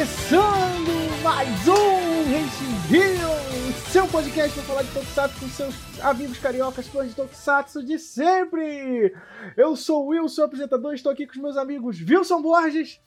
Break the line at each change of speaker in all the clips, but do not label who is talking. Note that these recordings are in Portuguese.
começando mais um Henshin Rio, seu podcast para falar de Tokusatsu com seus amigos cariocas, fãs de Tokusatsu de sempre. Eu sou o Will, seu apresentador, estou aqui com os meus amigos Wilson Borges.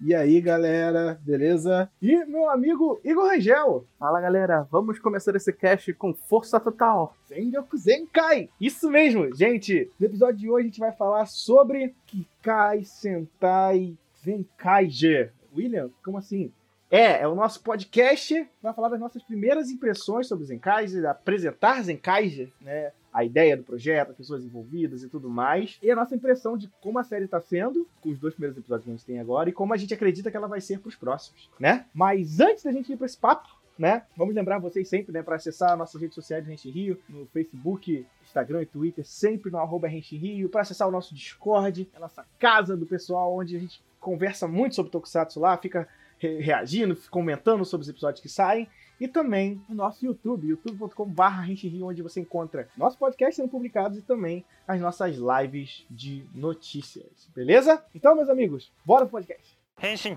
E aí, galera, beleza? E meu amigo Igor Rangel.
Fala, galera, vamos começar esse cast com força total.
Sengoku Zenkai. Isso mesmo, gente. No episódio de hoje a gente vai falar sobre Kikai Sentai Zenkaije. William, como assim? É, é o nosso podcast vai falar das nossas primeiras impressões sobre Zenkaije, apresentar Zenkaije, né? A ideia do projeto, as pessoas envolvidas e tudo mais. E a nossa impressão de como a série tá sendo, com os dois primeiros episódios que a gente tem agora, e como a gente acredita que ela vai ser pros próximos, né? Mas antes da gente ir pra esse papo, né? Vamos lembrar vocês sempre, né, para acessar nossas redes sociais do Rente Rio, no Facebook, Instagram e Twitter, sempre no arroba Rio, para acessar o nosso Discord, a nossa casa do pessoal, onde a gente conversa muito sobre Tokusatsu lá, fica re reagindo, comentando sobre os episódios que saem. E também o nosso YouTube, youtube.com.br, onde você encontra nosso podcast sendo publicados e também as nossas lives de notícias. Beleza? Então, meus amigos, bora pro podcast.
Henshin.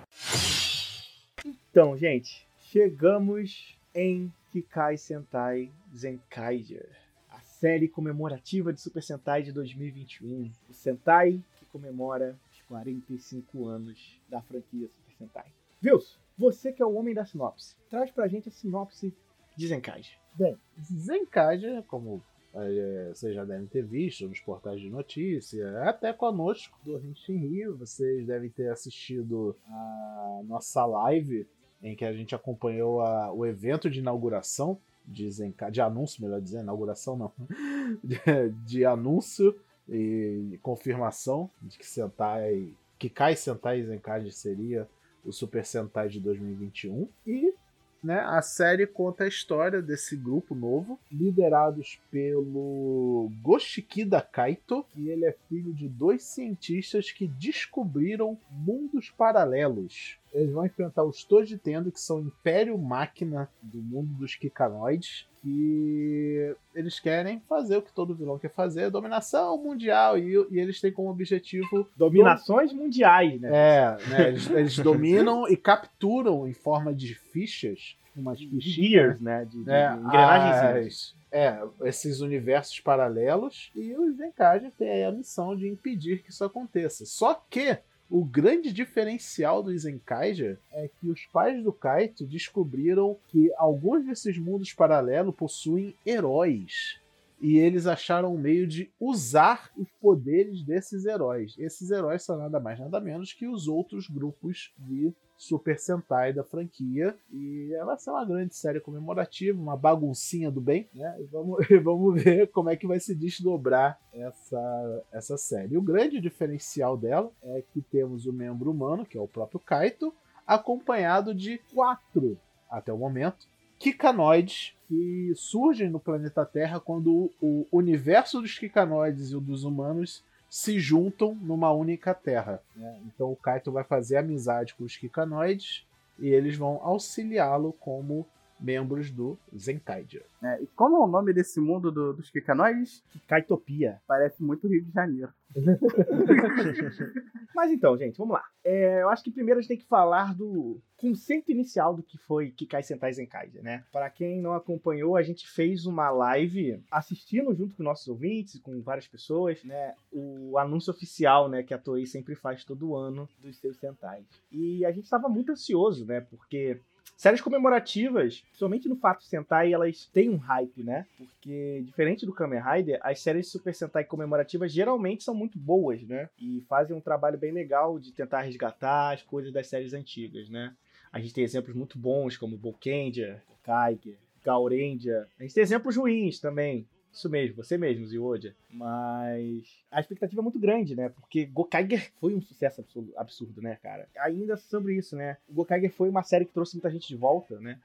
Então, gente, chegamos em Kikai Sentai Zenkaiger, a série comemorativa de Super Sentai de 2021. O Sentai que comemora os 45 anos da franquia Super Sentai. Vils, você que é o homem da sinopse, traz pra gente a sinopse de Zenkaiger.
Bem, Zenkaiger, como é, vocês já devem ter visto nos portais de notícia, até conosco do Rio, vocês devem ter assistido a nossa live em que a gente acompanhou a, o evento de inauguração de, de anúncio, melhor dizer, inauguração não, de, de anúncio e confirmação de que Sentai, que Kai Sentai Zenkaiger seria o Super Sentai de 2021 e né, a série conta a história desse grupo novo, liderados pelo Goshikida Kaito, e ele é filho de dois cientistas que descobriram mundos paralelos. Eles vão enfrentar os Toji Tendo, que são o Império Máquina do mundo dos Kikanoides, que eles querem fazer o que todo vilão quer fazer, dominação mundial, e, e eles têm como objetivo...
Dominações mundiais, né?
É, né, eles, eles dominam e capturam em forma de fichas, umas
Gears, né? De, de
é,
engrenagens.
as- é, esses universos paralelos e os Zenkaiger têm a missão de impedir que isso aconteça. Só que o grande diferencial dos Zenkaiger é que os pais do Kaito descobriram que alguns desses mundos paralelos possuem heróis. E eles acharam um meio de usar os poderes desses heróis. Esses heróis são nada mais nada menos que os outros grupos de Super Sentai da franquia. E ela vai ser uma grande série comemorativa, uma baguncinha do bem, né? E vamos, e vamos ver como é que vai se desdobrar essa, essa série. O grande diferencial dela é que temos o membro humano, que é o próprio Kaito, acompanhado de quatro, até o momento, Kikanoides que surgem no planeta Terra quando o, o universo dos Kikanoides e o dos humanos se juntam numa única Terra. né? Então o Kaito vai fazer amizade com os Kikanoides e eles vão auxiliá-lo como membros do Zenkaiger.
É, e como é o nome desse mundo do- dos Kikanoides?
Kaitopia.
Parece muito Rio de Janeiro.
Mas então, gente, vamos lá. É, eu acho que primeiro a gente tem que falar do conceito inicial do que foi Kikai Sentai Zenkaiger, né? Para quem não acompanhou, a gente fez uma live assistindo junto com nossos ouvintes, com várias pessoas, né? O anúncio oficial, né, que a Toei sempre faz todo ano dos seus Sentais. E a gente estava muito ansioso, né? Porque Séries comemorativas, principalmente no fato Sentai, elas têm um hype, né? Porque, diferente do Kamen Rider, as séries Super Sentai comemorativas geralmente são muito boas, né? E fazem um trabalho bem legal de tentar resgatar as coisas das séries antigas, né? A gente tem exemplos muito bons, como Bokendia, Kaiger, Gaurendia. A gente tem exemplos ruins também. Isso mesmo, você mesmo, Ziodia. Mas a expectativa é muito grande, né? Porque Gokaiger foi um sucesso absurdo, né, cara? Ainda sobre isso, né? Gokaiger foi uma série que trouxe muita gente de volta, né?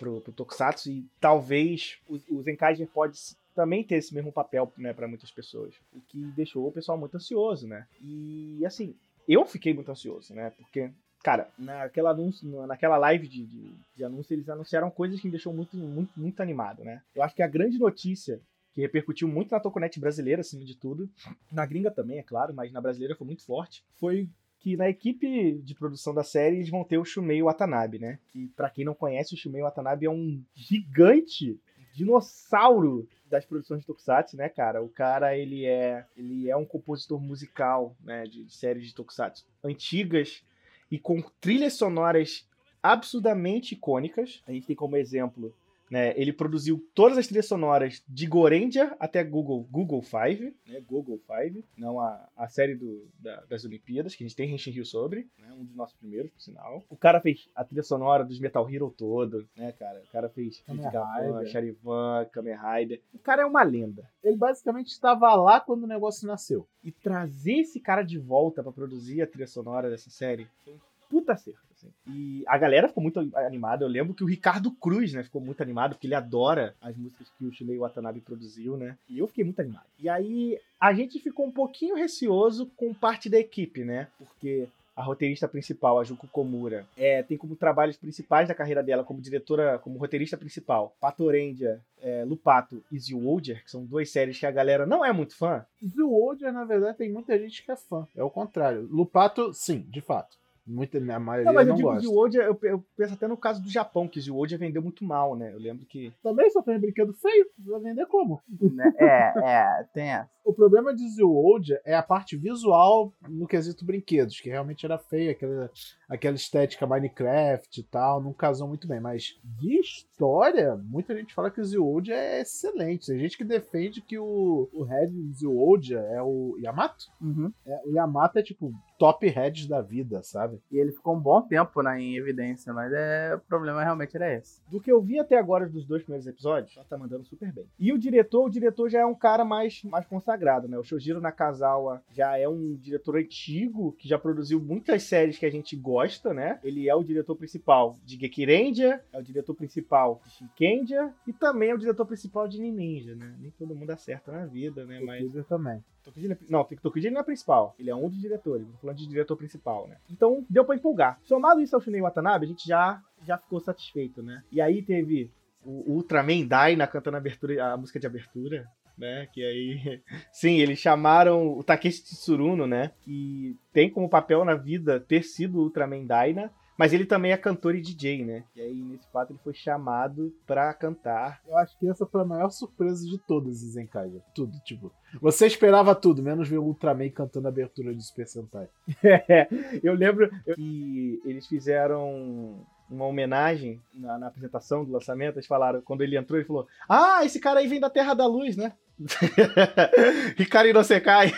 Pro, pro Tokusatsu e talvez o, o Zenkaiger pode também ter esse mesmo papel, né, para muitas pessoas. O que deixou o pessoal muito ansioso, né? E, assim, eu fiquei muito ansioso, né? Porque Cara, naquela, anúncio, naquela live de, de, de anúncio, eles anunciaram coisas que me deixou muito, muito, muito animado, né? Eu acho que a grande notícia que repercutiu muito na Toconet brasileira, acima de tudo, na gringa também, é claro, mas na brasileira foi muito forte, foi que na equipe de produção da série eles vão ter o Shumei Watanabe, né? Que para quem não conhece, o Shumei Watanabe é um gigante dinossauro das produções de Tokusatsu, né, cara? O cara, ele é, ele é um compositor musical, né, de, de séries de Tokusatsu antigas e com trilhas sonoras absurdamente icônicas. A gente tem como exemplo né, ele produziu todas as trilhas sonoras de Gorendia até Google Google Five, né, Google Five, não a, a série do, da, das Olimpíadas, que a gente tem Henshin Rio sobre, né, um dos nossos primeiros, por sinal. O cara fez a trilha sonora dos Metal Hero todo, né, cara? O cara fez
Kamen Rider.
Charivan, Kamen Rider. O cara é uma lenda.
Ele basicamente estava lá quando o negócio nasceu.
E trazer esse cara de volta pra produzir a trilha sonora dessa série foi um puta acerto. Assim. E a galera ficou muito animada. Eu lembro que o Ricardo Cruz, né, ficou muito animado, porque ele adora as músicas que o Shunei Watanabe produziu, né? E eu fiquei muito animado. E aí a gente ficou um pouquinho receoso com parte da equipe, né? Porque a roteirista principal, a Juko Komura, é, tem como trabalhos principais da carreira dela como diretora, como roteirista principal, Patorendia, é, Lupato e Zilwolder, que são duas séries que a galera não é muito fã.
Zoodia, na verdade, tem muita gente que é fã. É o contrário. Lupato, sim, de fato. Muita, a maioria
Não,
não,
mas eu digo
gosta.
Zilwolder, eu, eu penso até no caso do Japão, que Zilwolder vendeu muito mal, né? Eu lembro que
Também só tem brinquedo feio. Vai vender como?
Né? É, é, tem essa.
O problema de Zoodia é a parte visual no quesito brinquedos, que realmente era feia, aquela, aquela estética Minecraft e tal, não casou muito bem. Mas de história, muita gente fala que o Zoodia é excelente. Tem gente que defende que o, o head de Zoodia é o Yamato.
Uhum.
É, o Yamato é tipo top heads da vida, sabe?
E ele ficou um bom tempo né, em evidência, mas é, o problema realmente era esse.
do que eu vi até agora dos dois primeiros episódios, ela tá mandando super bem. E o diretor, o diretor já é um cara mais, mais consagrado, né? O Shojiro Nakazawa já é um diretor antigo, que já produziu muitas séries que a gente gosta, né? Ele é o diretor principal de Gekirendia, é o diretor principal de Shinkendia e também é o diretor principal de Ninja, né? Nem todo mundo acerta na vida, né? Mas
Mas... também.
Tokujin é- não, Tokujin não é principal. Ele é um dos diretores. Tô falando de diretor principal, né? Então, deu pra empolgar. Somado isso ao Shunei Watanabe, a gente já, já ficou satisfeito, né? E aí teve o Ultraman Dyna cantando a, abertura, a música de abertura, né? Que aí... Sim, eles chamaram o Takeshi Tsuruno, né? Que tem como papel na vida ter sido Ultraman Dyna. Mas ele também é cantor e DJ, né? E aí, nesse fato, ele foi chamado pra cantar
Eu acho que essa foi a maior surpresa de todas, Zenkaija. Tudo, tipo. Você esperava tudo, menos ver o Ultraman cantando a abertura de Super Sentai.
É, eu lembro que eles fizeram uma homenagem na, na apresentação do lançamento. Eles falaram, quando ele entrou, ele falou: Ah, esse cara aí vem da Terra da Luz, né? Hikari no Sekai.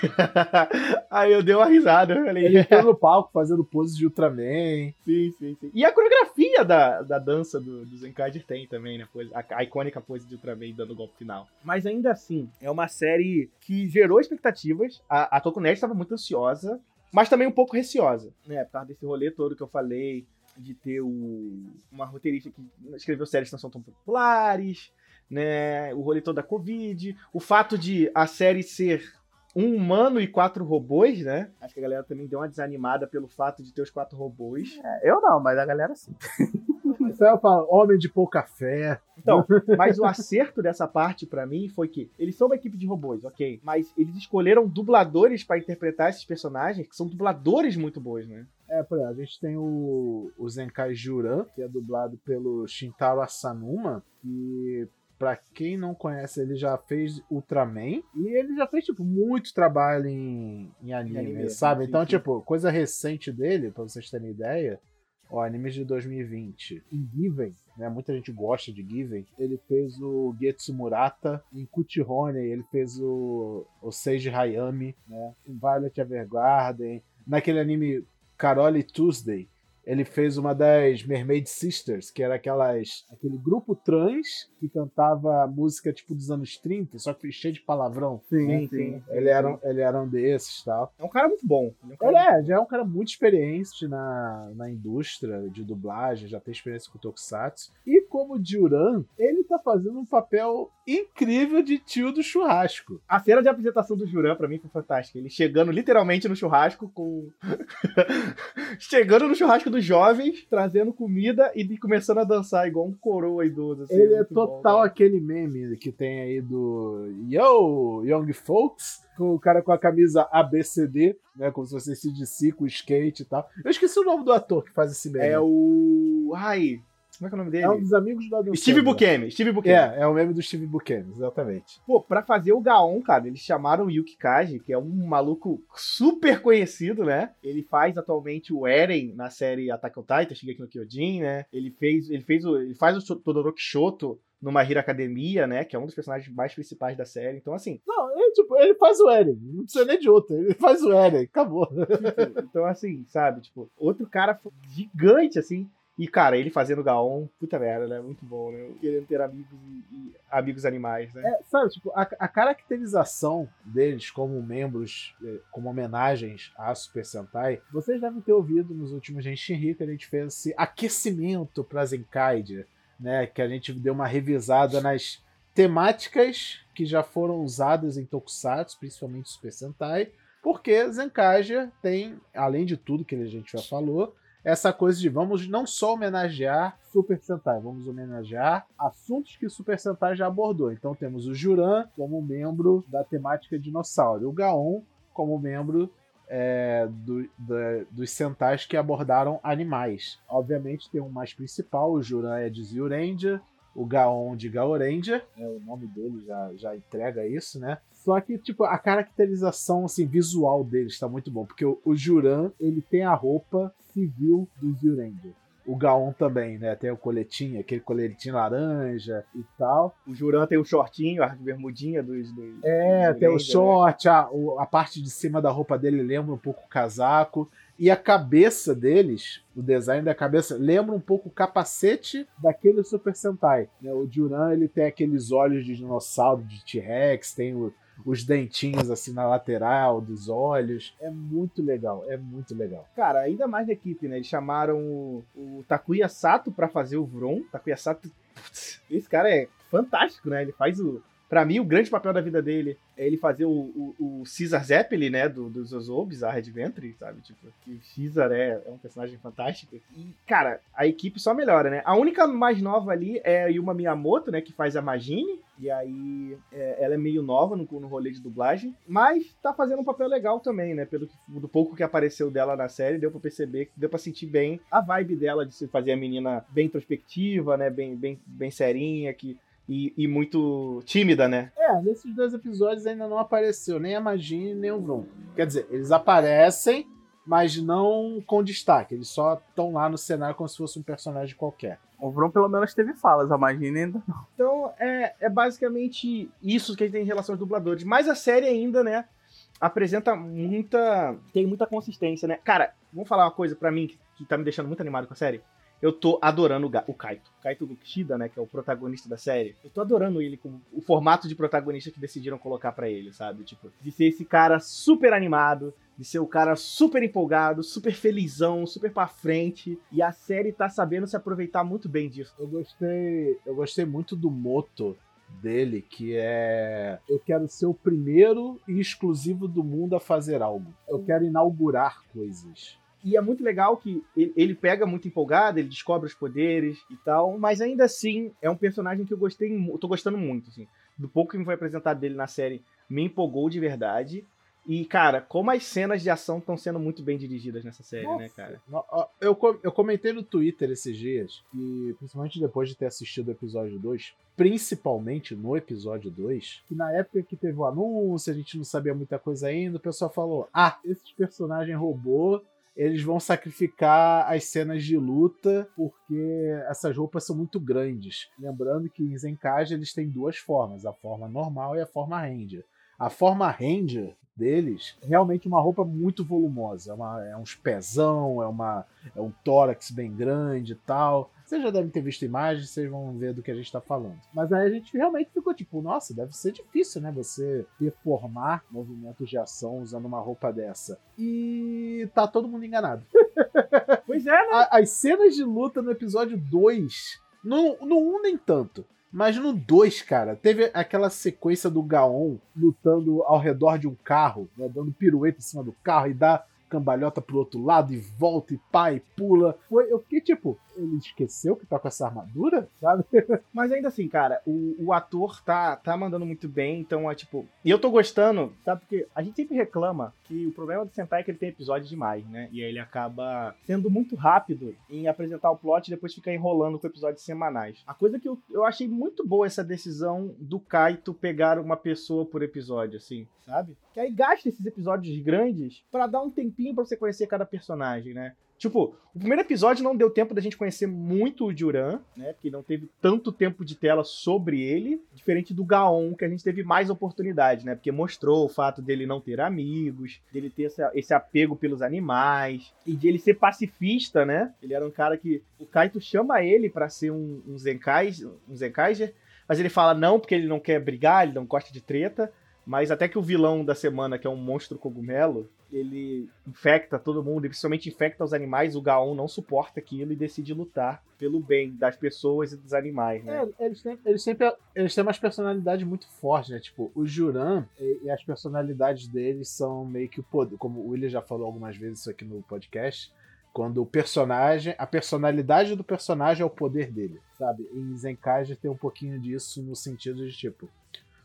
aí eu dei uma risada. Eu falei:
Ele foi no palco fazendo poses de Ultraman.
sim, sim, sim. E a coreografia da, da dança do, do Zenkaiger tem também, né? A, a icônica pose de Ultraman dando o golpe final. Mas ainda assim, é uma série que gerou expectativas. A, a Tokunet estava muito ansiosa, mas também um pouco receosa, né? Por causa desse rolê todo que eu falei, de ter o, uma roteirista que escreveu séries que não são tão populares, né? O rolê todo da Covid, o fato de a série ser um humano e quatro robôs, né? Acho que a galera também deu uma desanimada pelo fato de ter os quatro robôs.
É, eu não, mas a galera sim.
Isso aí eu falo, homem de pouca fé.
Então, mas o acerto dessa parte pra mim foi que eles são uma equipe de robôs, ok, mas eles escolheram dubladores pra interpretar esses personagens que são dubladores muito bons, né?
É, por exemplo, a gente tem o, o Zenkai Juran, que é dublado pelo Shintaro Asanuma, que pra quem não conhece, ele já fez Ultraman e ele já fez, tipo, muito trabalho em, em anime,
anime,
sabe? então, tipo, coisa recente dele, pra vocês terem ideia, ó, animes de 2020. Em Given, né? Muita gente gosta de Given. Ele fez o Getsu Murata. Em Kuchihone, ele fez o, o Seiji Hayami, né? Em Violet Evergarden. Naquele anime Carole Tuesday, ele fez uma das Mermaid Sisters, que era aquelas aquele grupo trans que cantava música tipo dos anos 30, só que cheio de palavrão.
Sim,
sim.
Ele era, um- ele era um desses e tal.
É um cara muito bom. Ele é um cara
Ele é, já é um cara muito experiente na, na indústria de dublagem, já tem experiência com Tokusatsu. E como Duran, ele tá fazendo um papel incrível de tio do churrasco.
A cena de apresentação do Juran, pra mim, foi fantástica. Ele chegando literalmente no churrasco com. chegando no churrasco dos jovens, trazendo comida e começando a dançar igual um coroa idoso. Assim,
ele é
bom,
total
cara.
aquele meme que tem aí do Yo, Young Folks, com o cara com a camisa ABCD, né? Como se fosse CDC com skate e tal. Eu esqueci o nome do ator que faz esse meme.
É o. Ai. Como é que é o nome dele?
É um dos amigos do Adam
Steve. Buscemi. Steve Buscemi.
É, é o meme do Steve Buscemi, exatamente.
Pô, pra fazer o Gaon, cara, eles chamaram o Yuki Kaji, que é um maluco super conhecido, né? Ele faz atualmente o Eren na série Attack on Titan, Shingeki no Kyojin, né? Ele fez, ele fez o, ele faz o Todoroki Shoto numa Hero Academia, né? Que é um dos personagens mais principais da série. Então, assim,
Não, ele, tipo, ele faz o Eren, não precisa nem de outro, ele faz o Eren, acabou.
então assim, sabe? Tipo, outro cara gigante, assim. E, cara, ele fazendo Gaon, puta merda, né? Muito bom, né? Querendo ter amigos e, e amigos animais, né?
É, sabe, tipo, a, a caracterização deles como membros, eh, como homenagens à Super Sentai, vocês devem ter ouvido nos últimos Genshin Hito, a gente fez esse aquecimento pra Zenkaiger, né? Que a gente deu uma revisada nas temáticas que já foram usadas em Tokusatsu, principalmente Super Sentai, porque Zenkaiger tem, além de tudo que a gente já falou, essa coisa de vamos não só homenagear Super Sentai, vamos homenagear assuntos que Super Sentai já abordou. Então temos o Juran como membro da temática dinossauro, o Gaon como membro é, do, da- dos Sentais que abordaram animais. Obviamente tem um mais principal, o Juran é de Zyuranger, o Gaon de Gaoranger, né, o nome dele já, já entrega isso, né? Só que, tipo, a caracterização assim, visual dele está muito bom, porque o, o Juran, ele tem a roupa civil do Zyuranger. O Gaon também, né? Tem o coletinho, aquele coletinho laranja e tal.
O Juran tem o shortinho, a bermudinha dos. dos
É,
dos
tem o
né?
short, a, o- a parte de cima da roupa dele lembra um pouco o casaco. E a cabeça deles, o design da cabeça, lembra um pouco o capacete daquele Super Sentai. né? O Juran, ele tem aqueles olhos de dinossauro, de T-Rex, tem o- os dentinhos assim na lateral dos olhos. É muito legal, é muito legal.
Cara, ainda mais da equipe, né? Eles chamaram o, o Takuya Sato pra fazer o Vron. Takuya Sato, putz, esse cara é fantástico, né? Ele faz o. Pra mim, o grande papel da vida dele é ele fazer o, o, o Caesar Zeppelin, né? Do, do Zozo Bizarre Adventure, sabe? Tipo, o Caesar é, é um personagem fantástico. E, cara, a equipe só melhora, né? A única mais nova ali é a Yuma Miyamoto, né? Que faz a Magine. E aí, é, ela é meio nova no, no rolê de dublagem. Mas tá fazendo um papel legal também, né? Pelo do pouco que apareceu dela na série, deu pra perceber, deu pra sentir bem a vibe dela de se fazer a menina bem introspectiva, né? Bem, bem, bem serinha, que, e, e muito tímida, né?
É, nesses dois episódios ainda não apareceu nem a Magine nem o Vron. Quer dizer, eles aparecem, mas não com destaque. Eles só estão lá no cenário como se fosse um personagem qualquer.
O Vron pelo menos teve falas, a Magina ainda não.
Então é, é basicamente isso que a gente tem em relação aos dubladores. Mas a série ainda, né, apresenta muita. tem muita consistência, né? Cara, vamos falar uma coisa pra mim que, que tá me deixando muito animado com a série. Eu tô adorando o, Ga- o Kaito. Kaito Kishida, né, que é o protagonista da série. Eu tô adorando ele com o formato de protagonista que decidiram colocar pra ele, sabe? Tipo, de ser esse cara super animado, de ser o cara super empolgado, super felizão, super pra frente. E a série tá sabendo se aproveitar muito bem disso.
Eu gostei, eu gostei muito do moto dele, que é eu quero ser o primeiro e exclusivo do mundo a fazer algo. Eu quero inaugurar coisas.
E é muito legal que ele, pega muito empolgado, ele descobre os poderes e tal, mas ainda assim é um personagem que eu gostei, eu tô gostando muito, assim. Do pouco que me foi apresentado dele na série, me empolgou de verdade. E, cara, como as cenas de ação estão sendo muito bem dirigidas nessa série, né,
Nossa.
cara?
No- ó, Eu, eu comentei no Twitter esses dias, que principalmente depois de ter assistido o episódio 2, principalmente no episódio 2, que na época que teve o anúncio, a gente não sabia muita coisa ainda, o pessoal falou: ah, esses personagens robô. Eles vão sacrificar as cenas de luta porque essas roupas são muito grandes. Lembrando que em Zenkage eles têm duas formas, a forma normal e a forma Ranger. A forma Ranger deles é realmente uma roupa muito volumosa. É, uma, é uns pezão, é, uma, é um tórax bem grande e tal. Vocês já devem ter visto imagens, vocês vão ver do que a gente tá falando. Mas aí a gente realmente ficou tipo, nossa, deve ser difícil, né? Você performar movimentos de ação usando uma roupa dessa. E tá todo mundo enganado.
Pois é, né?
As cenas de luta no episódio 2 No, no 1 nem tanto. Mas no 2, cara, teve aquela sequência do Gaon lutando ao redor de um carro, né, dando pirueta em cima do carro e dá cambalhota pro outro lado e volta e pá e pula. Foi, eu fiquei tipo, ele esqueceu que tá com essa armadura, sabe?
Mas ainda assim, cara, o, o ator tá, tá mandando muito bem, então é tipo. E eu tô gostando, sabe? Porque a gente sempre reclama que o problema do Sentai é que ele tem episódio demais, né? E aí ele acaba sendo muito rápido em apresentar o plot e depois fica enrolando com episódios semanais. A coisa que eu, eu achei muito boa essa decisão do Kaito pegar uma pessoa por episódio, assim, sabe? Que aí gasta esses episódios grandes para dar um tempinho para você conhecer cada personagem, né? Tipo, o primeiro episódio não deu tempo da gente conhecer muito o Duran, né? Porque não teve tanto tempo de tela sobre ele, diferente do Gaon, que a gente teve mais oportunidade, né? Porque mostrou o fato dele não ter amigos, dele ter esse, apego pelos animais, e de ele ser pacifista, né? Ele era um cara que. O Kaito chama ele para ser um, um Zenkaiser, um mas ele fala não porque ele não quer brigar, ele não gosta de treta. Mas até que o vilão da semana, que é um monstro cogumelo, ele infecta todo mundo, e principalmente infecta os animais, o Gaon não suporta aquilo e decide lutar pelo bem das pessoas e dos animais, né?
É, eles, têm, eles sempre eles têm umas personalidades muito fortes, né? Tipo, o Juran e, e, as personalidades deles são meio que o poder. Como o William já falou algumas vezes isso aqui no podcast. Quando o personagem, a personalidade do personagem é o poder dele, sabe? Em Zenkai tem um pouquinho disso no sentido de tipo,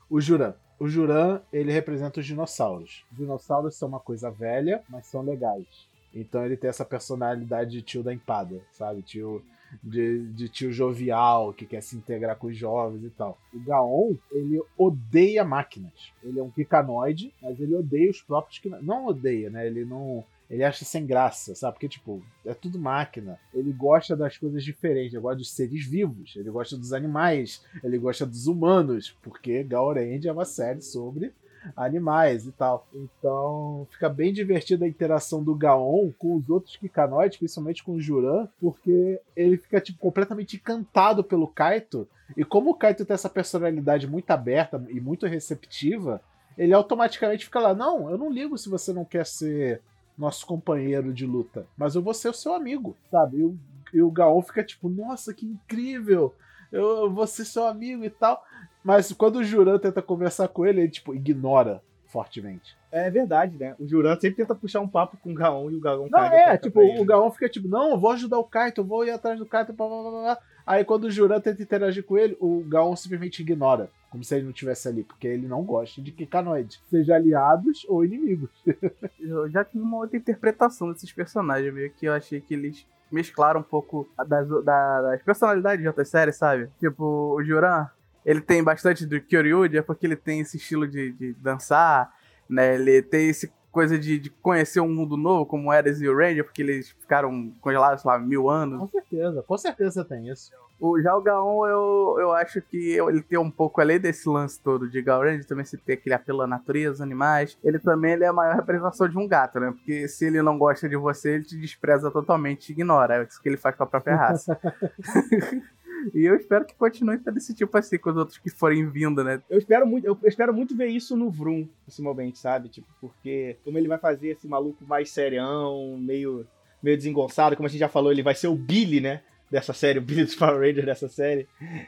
o Juran, o Juran, ele representa os dinossauros. Os dinossauros são uma coisa velha, mas são legais. Então ele tem essa personalidade de tio da empada, sabe? Tio de, de, tio jovial, que quer se integrar com os jovens e tal. O Gaon, ele odeia máquinas. Ele é um picanoide, mas ele odeia os próprios. Não odeia, né? Ele não ele acha sem graça, sabe? Porque, tipo, é tudo máquina. Ele gosta das coisas diferentes, ele gosta dos seres vivos, ele gosta dos animais, ele gosta dos humanos, porque Gaurend é uma série sobre animais e tal. Então, fica bem divertida a interação do Gaon com os outros Kikanoides, principalmente com o Juran, porque ele fica, tipo, completamente encantado pelo Kaito. E como o Kaito tem essa personalidade muito aberta e muito receptiva, ele automaticamente fica lá, não, eu não ligo se você não quer ser nosso companheiro de luta, mas eu vou ser o seu amigo, sabe? E o, e o Gaon fica tipo, nossa, que incrível! Eu, eu vou ser seu amigo e tal. Mas quando o Juran tenta conversar com ele, ele tipo, ignora fortemente.
É verdade, né? O Juran sempre tenta puxar um papo com o Gaon e o Gaon
Não, é, tipo, o Gaon fica tipo, não, eu vou ajudar o Kaito, eu vou ir atrás do Kaito, blá, blá, blá, blá. Aí quando o Juran tenta interagir com ele, o Gaon simplesmente ignora. Como se ele não estivesse ali, porque ele não gosta de Kikanoid. Seja aliados ou inimigos.
eu já tive uma outra interpretação desses personagens, meio que eu achei que eles mesclaram um pouco das, das personalidades de outras séries, sabe? Tipo, o Juran, ele tem bastante do Kyoryuji, é porque ele tem esse estilo de, de dançar, né? Ele tem esse coisa de, de, conhecer um mundo novo, como Eres e o Ranger, porque eles ficaram congelados, sei lá, mil anos.
Com certeza, com certeza tem isso.
O, já o Gaon, eu, eu acho que ele tem um pouco, além desse lance todo de Gaon também se tem aquele apelo à natureza, animais, ele também ele é a maior representação de um gato, né? Porque se ele não gosta de você, ele te despreza totalmente, te ignora. É isso que ele faz com a própria raça. E eu espero que continue desse tipo assim com os outros que forem vindo, né?
Eu espero muito, eu espero muito ver isso no Vroom, momento, sabe? Tipo, porque como ele vai fazer esse maluco mais serião, meio, meio desengonçado, como a gente já falou, ele vai ser o Billy, né? Dessa série, o Billy dos Power Rangers dessa série.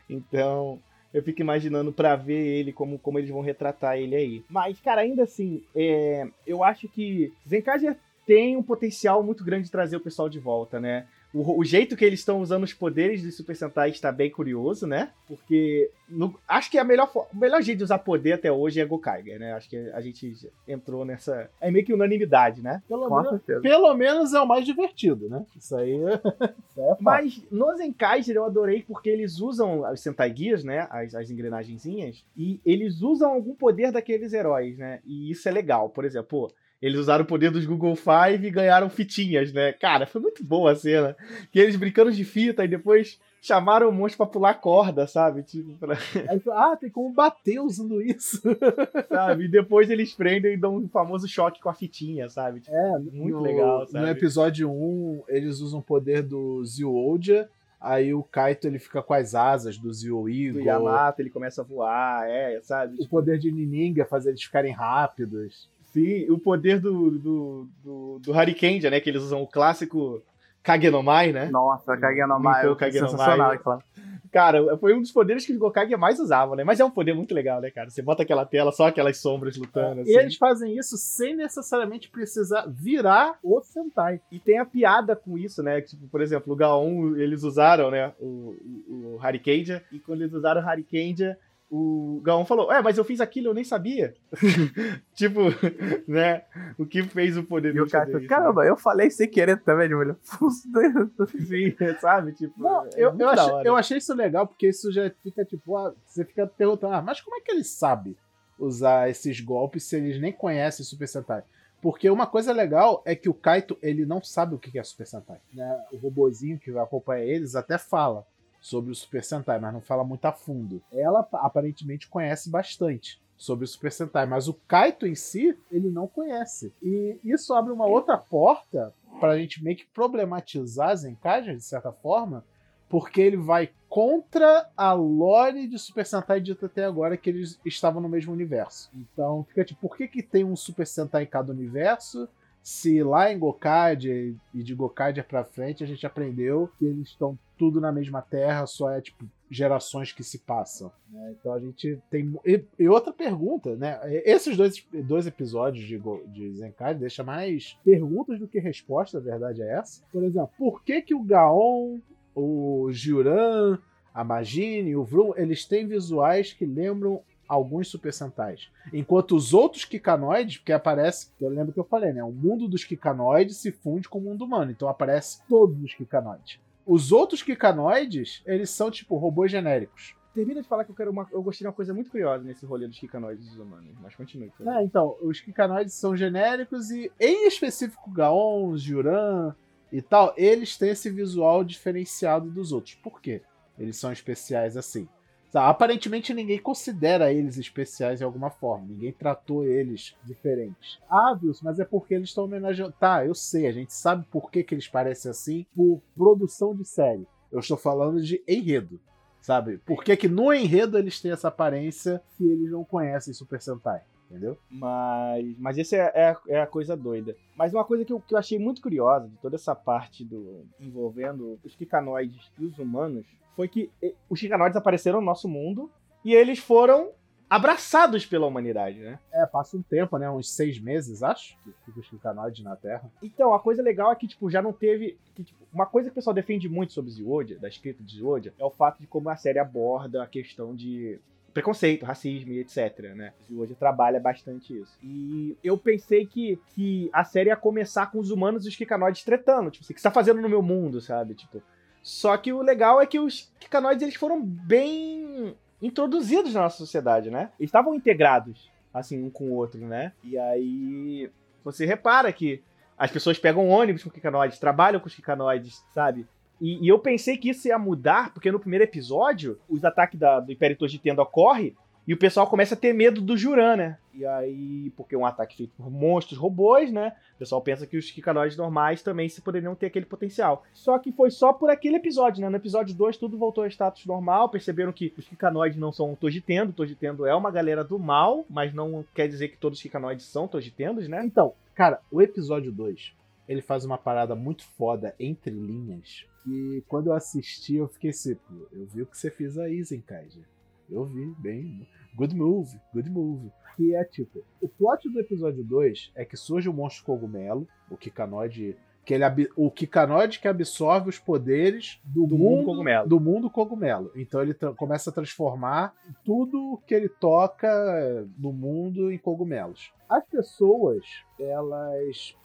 Então, eu fico imaginando para ver ele, como, como eles vão retratar ele aí. Mas, cara, ainda assim, é, eu acho que Zenkaja tem um potencial muito grande de trazer o pessoal de volta, né? O, o, jeito que eles estão usando os poderes dos Super Sentai está bem curioso, né? Porque no, acho que a melhor, o melhor jeito de usar poder até hoje é Gokaiger, né? Acho que a gente entrou nessa. É meio que unanimidade, né?
Pelo, menos, pelo menos é o mais divertido, né? Isso aí, isso aí é
Mas no Zenkaiger eu adorei porque eles usam os Sentai Gears, né? As, as engrenagenzinhas. E eles usam algum poder daqueles heróis, né? E isso é legal. Por exemplo, pô, eles usaram o poder dos Google Five e ganharam fitinhas, né? Cara, foi muito boa a cena. Que eles brincando de fita e depois chamaram o monstro pra pular corda, sabe? Tipo, pra...
ah, tem como bater usando isso.
sabe? E depois eles prendem e dão um famoso choque com a fitinha, sabe?
Tipo, é, muito no, legal, sabe? No episódio 1, eles usam o poder do Zioja. Aí o Kaito ele fica com as asas do Zio Eagle.
Do Yamato, ele começa a voar, é, sabe?
O poder de Nininga fazer eles ficarem rápidos.
Sim, o poder do, do, do, do Harikenja, né? Que eles usam o clássico Kagenomai, né?
Nossa, Kagenomai, é
Kagenomai sensacional, claro. Cara, foi um dos poderes que os Gokage mais usavam, né? Mas é um poder muito legal, né, cara? Você bota aquela tela, só aquelas sombras lutando, assim.
E eles fazem isso sem necessariamente precisar virar o Sentai.
E tem a piada com isso, né? Tipo, por exemplo, o Gaon, eles usaram, né, o, o, o e quando eles usaram o Harikeija, o Gaon falou, é, mas eu fiz aquilo, eu nem sabia. tipo, né? O que fez o poder
E o cara falou, caramba, eu falei sem querer também, de mulher.
Sim, sabe? Tipo,
Não,
é
eu, eu, achei, eu achei isso legal, porque isso já fica tipo, ah, você fica perguntando, ah, mas como é que ele sabe usar esses golpes se eles nem conhecem Super Sentai? Porque uma coisa legal é que o Kaito, ele não sabe o que é Super Sentai. Né? O robozinho que vai acompanhar eles até fala sobre o Super Sentai, mas não fala muito a fundo. Ela aparentemente conhece bastante sobre o Super Sentai, mas o Kaito em si, ele não conhece. E isso abre uma outra porta pra gente meio que problematizar Zenkaiger, de certa forma, porque ele vai contra a lore de Super Sentai dita até agora que eles estavam no mesmo universo. Então fica tipo, por que, que tem um Super Sentai em cada universo? Se lá em Gokaiger e de Gokaiger pra frente a gente aprendeu que eles estão tudo na mesma terra, só é tipo gerações que se passam. né? Então a gente tem. E, e outra pergunta, né? Esses dois, dois episódios de, de Zenkai deixam mais perguntas do que respostas, a verdade é essa. Por exemplo, por que, que o Gaon, o Juran, a Magine o Vroom, eles têm visuais que lembram alguns Super Sentais. Enquanto os outros Kikanoides, porque aparece, eu lembro que eu falei, né? O mundo dos Kikanoides se funde com o mundo humano, então aparece todos os Kikanoides. Os outros Kikanoides, eles são tipo robôs genéricos.
Termina de falar que eu quero uma. Eu gostei de uma coisa muito curiosa nesse rolê dos Kikanoides dos humanos. Mas continue. favor.
É, então, os Kikanoides são genéricos e, em específico, Gaon, Juran e tal, eles têm esse visual diferenciado dos outros. Por quê? Eles são especiais assim. Aparentemente ninguém considera eles especiais de alguma forma. Ninguém tratou eles diferentes. Ah, mas é porque eles estão homenageando. Tá, eu sei, a gente sabe por que, que eles parecem assim por produção de série. Eu estou falando de enredo. Sabe? Por que, que no enredo eles têm essa aparência se eles não conhecem Super Sentai? Entendeu?
Mas, mas esse é, é, a- é a coisa doida. Mas uma coisa que eu, que eu achei muito curiosa de toda essa parte do envolvendo os Kikanoides e os humanos foi que os Kikanoides apareceram no nosso mundo e eles foram abraçados pela humanidade, né?
É, passa um tempo, né? Uns seis meses, acho, que fica os Kikanoides na Terra.
Então, a coisa legal é que, tipo, já não teve. que, tipo, uma coisa que o pessoal defende muito sobre Ziodia, da escrita de Ziodia, é o fato de como a série aborda a questão de preconceito, racismo e etc, né? Ziodia trabalha bastante isso. E eu pensei que, que a série ia começar com os humanos e os Kikanoides tretando, tipo, assim, o que você tá fazendo no meu mundo, sabe? Tipo, só que o legal é que os Kikanoides, eles foram bem introduzidos na nossa sociedade, né? Eles estavam integrados, assim, um com o outro, né? E aí você repara que as pessoas pegam ônibus com Kikanoides, trabalham com os Kikanoides, sabe? E, e eu pensei que isso ia mudar, porque no primeiro episódio, os ataques da- do Império Tendo ocorrem e o pessoal começa a ter medo do Juran, né? E aí, porque é um ataque feito por monstros robôs, né? O pessoal pensa que os Kikanoides normais também se poderiam ter aquele potencial. Só que foi só por aquele episódio, né? No episódio 2 tudo voltou ao status normal, perceberam que os Kikanoides não são Tojitendo, Tojitendo é uma galera do mal, mas não quer dizer que todos os Kikanoides são Tojitendos, né?
Então, cara, o episódio 2, ele faz uma parada muito foda entre linhas. E quando eu assisti, eu fiquei assim, pô, eu vi o que você fez aí, Zenkaiger. Eu vi, bem. Good move, good move. Que é tipo, o plot do episódio 2 é que surge o monstro cogumelo, o Kikanoide. Que ele, o Kikanoide que absorve os poderes do,
Do mundo
mundo
cogumelo.
do mundo cogumelo. Então ele começa a transformar tudo que ele toca no mundo em cogumelos. As pessoas, elas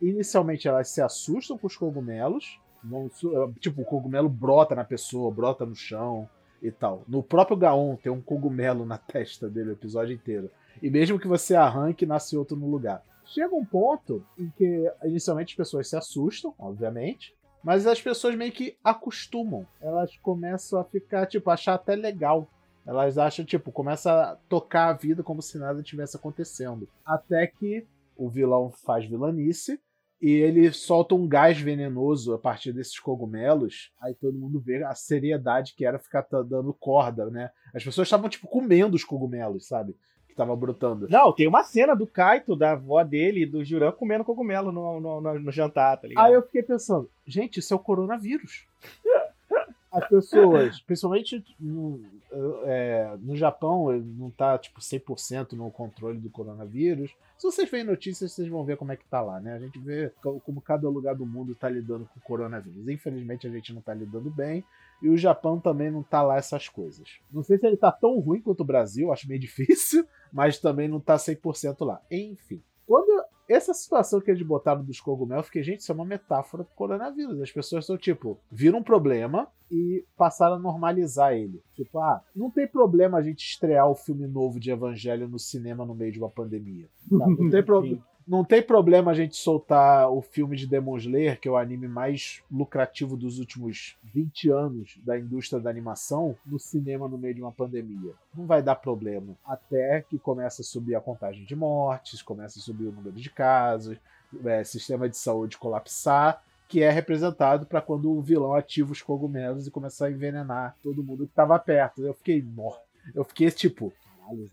inicialmente elas se assustam com os cogumelos, vão eh, tipo o cogumelo brota na pessoa, brota no chão e tal. No próprio Gaon tem um cogumelo na testa dele o episódio inteiro. E mesmo que você arranque, nasce outro no lugar. Chega um ponto em que inicialmente as pessoas se assustam, obviamente, mas as pessoas meio que acostumam. Elas começam a ficar, tipo, achar até legal. Elas acham, tipo, começa a tocar a vida como se nada tivesse acontecendo. Até que o vilão faz vilanice e ele solta um gás venenoso a partir desses cogumelos. Aí todo mundo vê a seriedade que era ficar dando corda, né? As pessoas estavam, tipo, comendo os cogumelos, sabe? Que tava brotando.
Não, tem uma cena do Kaito, da avó dele e do Juran comendo cogumelo no, no, no- no jantar, tá ligado?
Aí eu fiquei pensando, gente, isso é o coronavírus. As pessoas, principalmente no, é, no Japão, não tá tipo 100% no controle do coronavírus. Se vocês veem notícias, vocês vão ver como é que tá lá, né? A gente vê como cada lugar do mundo tá lidando com o coronavírus. Infelizmente a gente não tá lidando bem. E o Japão também não tá lá essas coisas. Não sei se ele tá tão ruim quanto o Brasil, acho meio difícil, mas também não tá 100% lá. Enfim. Quando essa situação que eles botaram dos cogumelos, porque, gente, isso é uma metáfora pro coronavírus. As pessoas são, tipo, viram um problema e passaram a normalizar ele. Tipo, ah, não tem problema a gente estrear o filme novo de Evangelho no cinema no meio de uma pandemia. Tá? Não tem problema. Não tem problema a gente soltar o filme de Demon Slayer, que é o anime mais lucrativo dos últimos 20 anos da indústria da animação, no cinema no meio de uma pandemia. Não vai dar problema. Até que começa a subir a contagem de mortes, começa a subir o número de casos, é, sistema de saúde colapsar, que é representado para quando o vilão ativa os cogumelos e começar a envenenar todo mundo que estava perto. Eu fiquei morto. Eu fiquei tipo, caralho,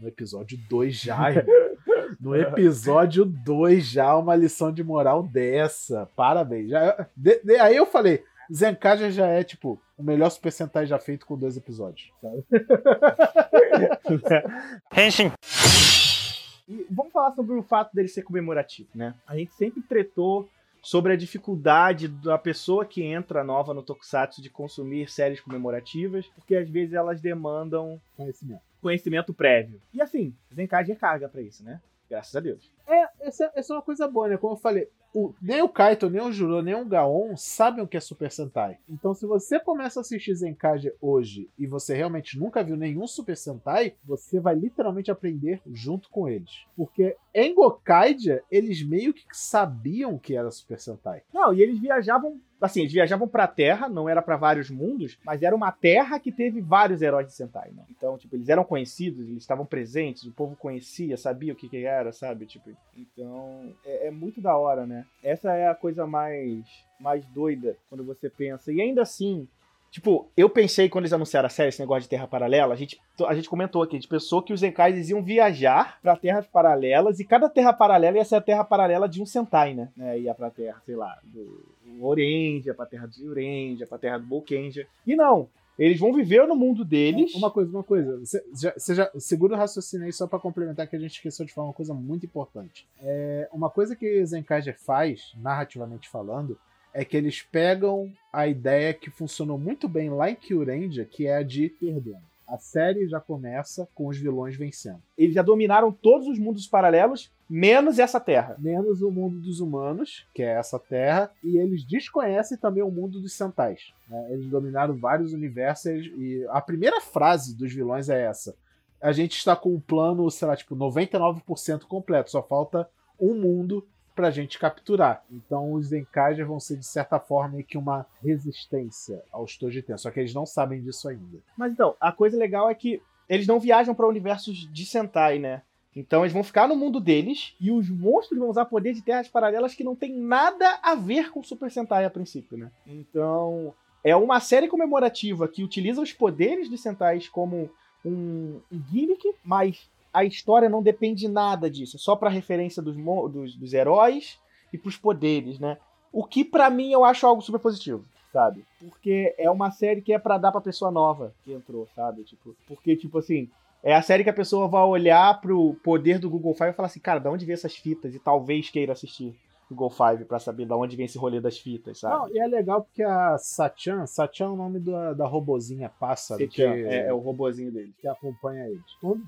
no episódio 2 já. No episódio 2 já, uma lição de moral dessa. Parabéns. Já, de, de, aí eu falei, Zenkaja já é, tipo, o melhor Super Sentai já feito com dois episódios.
Henshin. E vamos falar sobre o fato dele ser comemorativo, né? A gente sempre tretou sobre a dificuldade da pessoa que entra nova no Tokusatsu de consumir séries comemorativas, porque às vezes elas demandam
conhecimento,
conhecimento prévio. E assim, Zenkai é carga para isso, né? Graças a Deus.
É, essa, essa é uma coisa boa, né? Como eu falei, o, nem o Kaito, nem o Juro, nem o Gaon sabem o que é Super Sentai. Então, se você começa a assistir Zenkage hoje e você realmente nunca viu nenhum Super Sentai, você vai literalmente aprender junto com eles. Porque em Gokaidia, eles meio que sabiam que era Super Sentai.
Não, e eles viajavam assim, eles viajavam pra Terra, não era para vários mundos, mas era uma Terra que teve vários heróis de Sentai, né? Então, tipo, eles eram conhecidos, eles estavam presentes, o povo conhecia, sabia o que que era, sabe? Tipo, então, é, é muito da hora, né? Essa é a coisa mais, mais doida quando você pensa. E ainda assim, Tipo, eu pensei quando eles anunciaram a série, esse negócio de Terra Paralela, a gente, a gente comentou aqui, a gente pensou que os Zenkais iam viajar para terras paralelas e cada terra paralela ia ser a terra paralela de um Sentai, né? É, ia pra terra, sei lá, do Orenja, pra terra do Urenja, pra terra do Bolkenja. E não, eles vão viver no mundo deles.
Uma coisa, uma coisa. Você já, você já segura o raciocínio aí só para complementar que a gente esqueceu de falar uma coisa muito importante. É, uma coisa que Zenkaiger faz, narrativamente falando, é que eles pegam a ideia que funcionou muito bem lá em Kyurendia, que é a de perdendo. A série já começa com os vilões vencendo.
Eles já dominaram todos os mundos paralelos, menos essa terra.
Menos o mundo dos humanos, que é essa terra, e eles desconhecem também o mundo dos Sentais. Né? Eles dominaram vários universos e a primeira frase dos vilões é essa. A gente está com um plano, sei lá, tipo, 99% completo, só falta um mundo pra gente capturar. Então os Zenkaja vão ser, de certa forma, que uma resistência aos Tojiten. Só que eles não sabem disso ainda.
Mas então, a coisa legal é que eles não viajam para universos de Sentai, né? Então eles vão ficar no mundo deles e os monstros vão usar poder de terras paralelas que não tem nada a ver com Super Sentai a princípio, né? Então é uma série comemorativa que utiliza os poderes dos Sentais como um, um gimmick, mas a história não depende nada disso, é só para referência dos, dos, dos heróis e pros poderes, né? O que para mim eu acho algo super positivo, sabe? Porque é uma série que é para dar pra pessoa nova que entrou, sabe? Tipo, porque, tipo assim, é a série que a pessoa vai olhar pro poder do Google Five e falar assim, cara, de onde vem essas fitas? E talvez queira assistir. Google Five para saber de onde vem esse rolê das fitas, sabe? Não,
e é legal porque a Sachan, Sachan é o nome da, da robozinha pássaro.
Que, é, é, o robozinho dele.
Que acompanha eles.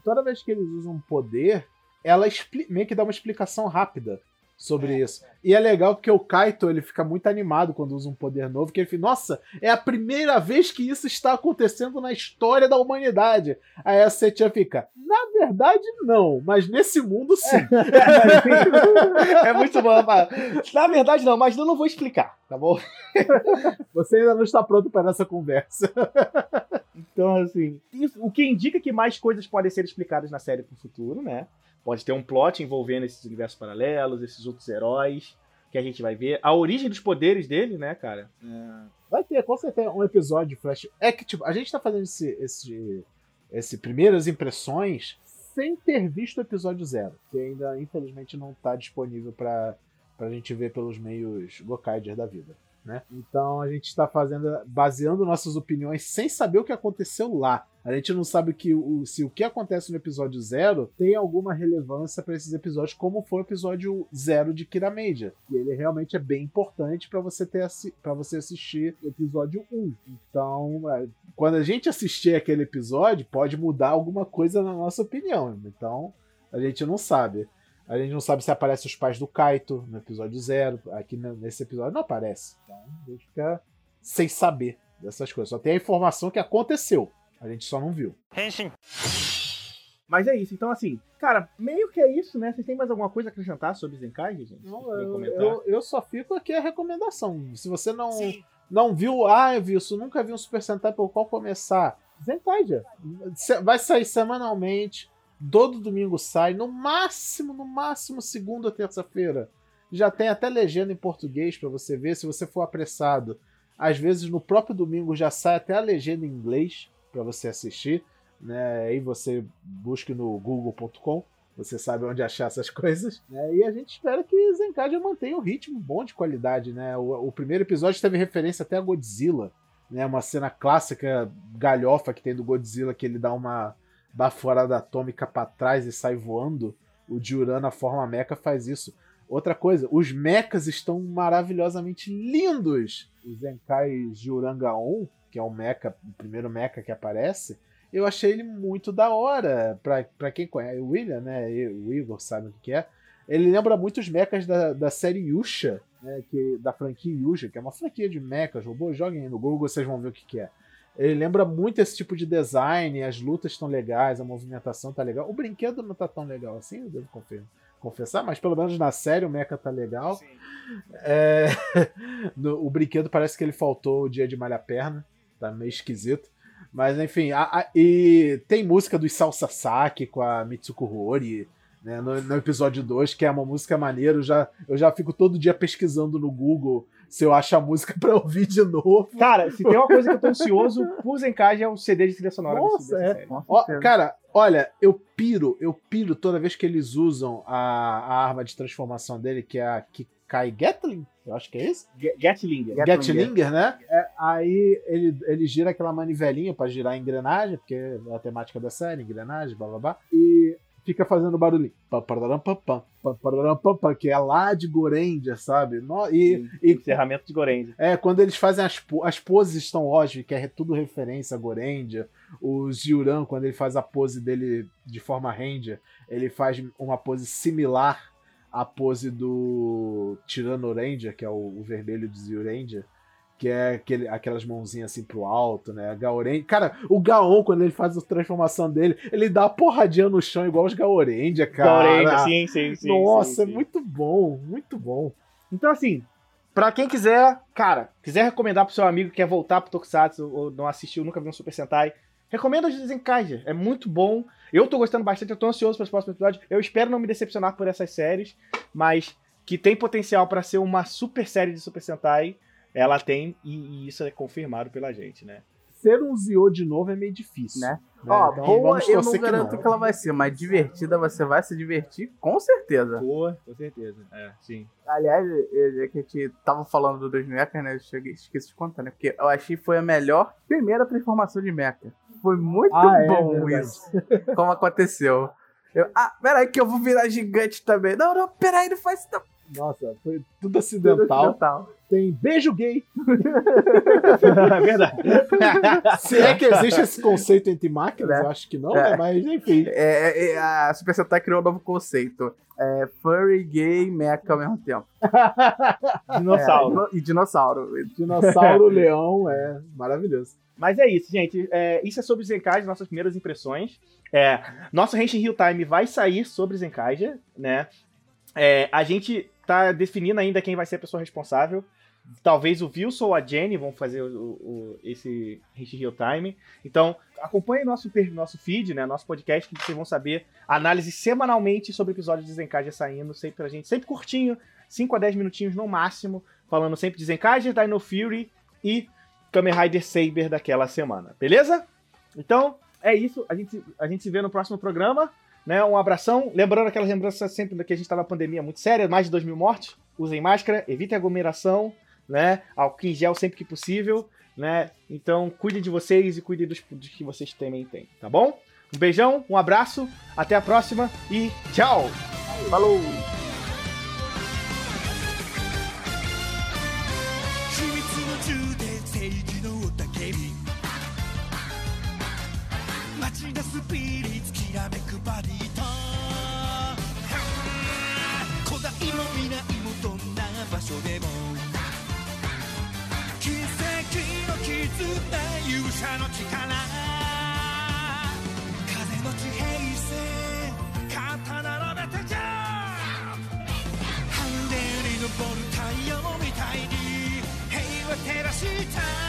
Toda vez que eles usam poder, ela meio que dá uma explicação rápida sobre isso. E é legal porque o Kaito ele fica muito animado quando usa um poder novo, que ele fica, nossa, é a primeira vez que isso está acontecendo na história da humanidade. Aí a Setia fica, na verdade não, mas nesse mundo sim.
É, é muito bom. Na verdade não, mas eu não vou explicar, tá bom?
Você ainda não está pronto para essa conversa.
Então, assim, o que indica que mais coisas podem ser explicadas na série pro futuro, né? Pode ter um plot envolvendo esses universos paralelos, esses outros heróis que a gente vai ver. A origem dos poderes dele, né, cara?
É... Vai ter, com certeza, um episódio de Flash. É que, tipo, a gente tá fazendo esse, esse, esse primeiras impressões sem ter visto o episódio zero, que ainda, infelizmente, não tá disponível pra, pra gente ver pelos meios Gokaider da vida. Né? Então a gente está fazendo, baseando nossas opiniões sem saber o que aconteceu lá. A gente não sabe que o, se o que acontece no episódio zero tem alguma relevância para esses episódios, como foi o episódio zero de Kira Major. E ele realmente é bem importante para você ter para você assistir o episódio 1. Então, é, quando a gente assistir aquele episódio, pode mudar alguma coisa na nossa opinião. Então, a gente não sabe. A gente não sabe se aparece os pais do Kaito no episódio zero. Aqui nesse episódio não aparece. Então, a gente fica sem saber dessas coisas. Só tem a informação que aconteceu. A gente só não viu. Henshin.
Mas é isso, então assim, cara, meio que é isso, né? Vocês têm mais alguma coisa a acrescentar sobre Zenkai, gente?
Não, eu, eu, eu, só fico aqui a recomendação. Se você não, não viu, ah, Wilson, nunca vi um Super Sentai por qual começar, Zenkai já. Vai sair semanalmente, todo domingo sai, no máximo, no máximo segunda ou terça-feira. Já tem até legenda em português para você ver, se você for apressado. Às vezes no próprio domingo já sai até a legenda em inglês para você assistir, né? Aí você busque no google.com, você sabe onde achar essas coisas. Né? E a gente espera que Zenkadia mantenha um ritmo bom de qualidade, né? O, o, primeiro episódio teve referência até a Godzilla, né? Uma cena clássica galhofa que tem do Godzilla que ele dá uma baforada atômica para trás e sai voando. O Juran na forma mecha faz isso. Outra coisa, os mechas estão maravilhosamente lindos. O Zenkai Juranga-on que é o mecha, o primeiro mecha que aparece, eu achei ele muito da hora. Pra quem conhece, o William, né? O Igor sabe o que é. Ele lembra muito os mechas da, da série Yusha, né, que, da franquia Yusha, que é uma franquia de mechas, robôs. Joguem aí no Google, vocês vão ver o que, que é. Ele lembra muito esse tipo de design, as lutas estão legais, a movimentação tá legal. O brinquedo não tá tão legal assim, eu devo confirmar confessar, mas pelo menos na série o Mecha tá legal. É, no, o brinquedo parece que ele faltou o dia de malha perna tá meio esquisito. Mas enfim, a, a, e tem música do Isao Sasaki com a Mitsuko Hori, né, no, no, episódio 2, que é uma música maneira. Eu já, eu já fico todo dia pesquisando no Google se eu acho a música pra ouvir de novo.
Cara, se tem uma coisa que eu tô ansioso, por Zencage é o CD de trilha sonora
Nossa, é. Ó, cara, olha, eu piro, eu piro toda vez que eles usam a, a arma de transformação dele, que é a Kikai Gatling eu acho que é isso?
Gatlinger.
Gatlinger, né? É, aí ele, ele gira aquela manivelinha para girar a engrenagem, porque é a temática da série, engrenagem, blá blá blá. E fica fazendo barulhinho. Que é lá de Gorendia, sabe?
E, e, encerramento de Gorendia.
É, quando eles fazem as, as poses estão óbvias, que é tudo referência a Gorendia. O Ziuran, quando ele faz a pose dele de forma Ranger, ele faz uma pose similar a pose do Tirano Ranger, que é o, o vermelho de Zio Ranger, que é aquele, aquelas mãozinhas assim pro alto, né? Gaoren. Cara, o Gaon, quando ele faz a transformação dele, ele dá uma porradinha no chão igual os Gaorendia, cara. Gaorendia,
sim, sim, sim.
Nossa,
sim,
é sim. é muito bom, muito bom.
Então, assim, Pra quem quiser, cara, quiser recomendar pro seu amigo que quer voltar pro Tokusatsu ou não assistiu, nunca viu um Super Sentai, recomendo o Zenkaiger. É muito bom. Eu tô gostando bastante, eu tô ansioso para os próximos episódios. Eu espero não me decepcionar por essas séries, mas que tem potencial para ser uma super série de Super Sentai, ela tem, e, e, isso é confirmado pela gente, né?
Ser um Zio de novo é meio difícil.
Né? né? Ó, então, boa eu não garanto que, não. que, ela vai ser, mas divertida você vai se divertir com certeza.
Boa, com certeza. É, sim.
Aliás, já que a gente tava falando do dois Mecha, né? Eu esqueci de contar, né? Porque eu achei que foi a melhor primeira transformação de Mecha. Foi muito ah, é bom é isso. Como aconteceu. Eu, ah, peraí que eu vou virar gigante também. Não, não, peraí, não faz isso.
Nossa, foi tudo acidental. Tudo acidental. Tem beijo gay.
é verdade.
Se é que existe esse conceito entre máquinas, é. eu acho que não, é. né? Mas enfim.
É, é, é a Super Sentai criou um novo conceito. É, furry, gay, mecha ao mesmo tempo.
dinossauro.
e dinossauro.
Dinossauro, leão, é maravilhoso.
Mas é isso, gente. É, isso é sobre Zenkaija, nossas primeiras impressões. É, nosso Henshin Hill Time vai sair sobre Zenkaija, né? É, a gente tá definindo ainda quem vai ser a pessoa responsável. Talvez o Wilson ou a Jenny vão fazer o, o, esse Henshin Hill Time. Então, acompanhe nosso, nosso feed, né? Nosso podcast, que vocês vão saber análise semanalmente sobre episódios de Zenkaija saindo, sempre pra gente, sempre curtinho, 5 a 10 minutinhos no máximo, falando sempre de Zenkaija, Dino Fury e Kamen Rider Saber daquela semana, beleza? Então, é isso. A gente, a gente se vê no próximo programa. Né? Um abração. Lembrando aquelas lembranças sempre que a gente estava na pandemia muito séria, mais de 2 mil mortes. Usem máscara, evitem aglomeração, né? Álcool em gel sempre que possível, né? Então cuidem de vocês e cuidem dos, dos que vocês também têm, tá bom? Um beijão, um abraço, até a próxima e tchau!
Falou!
らめくバディと古代も未来もどんな場所でも奇跡の絆勇者の力風の地平線肩並べてジャンプハンデに昇る太陽みたいに平和照らした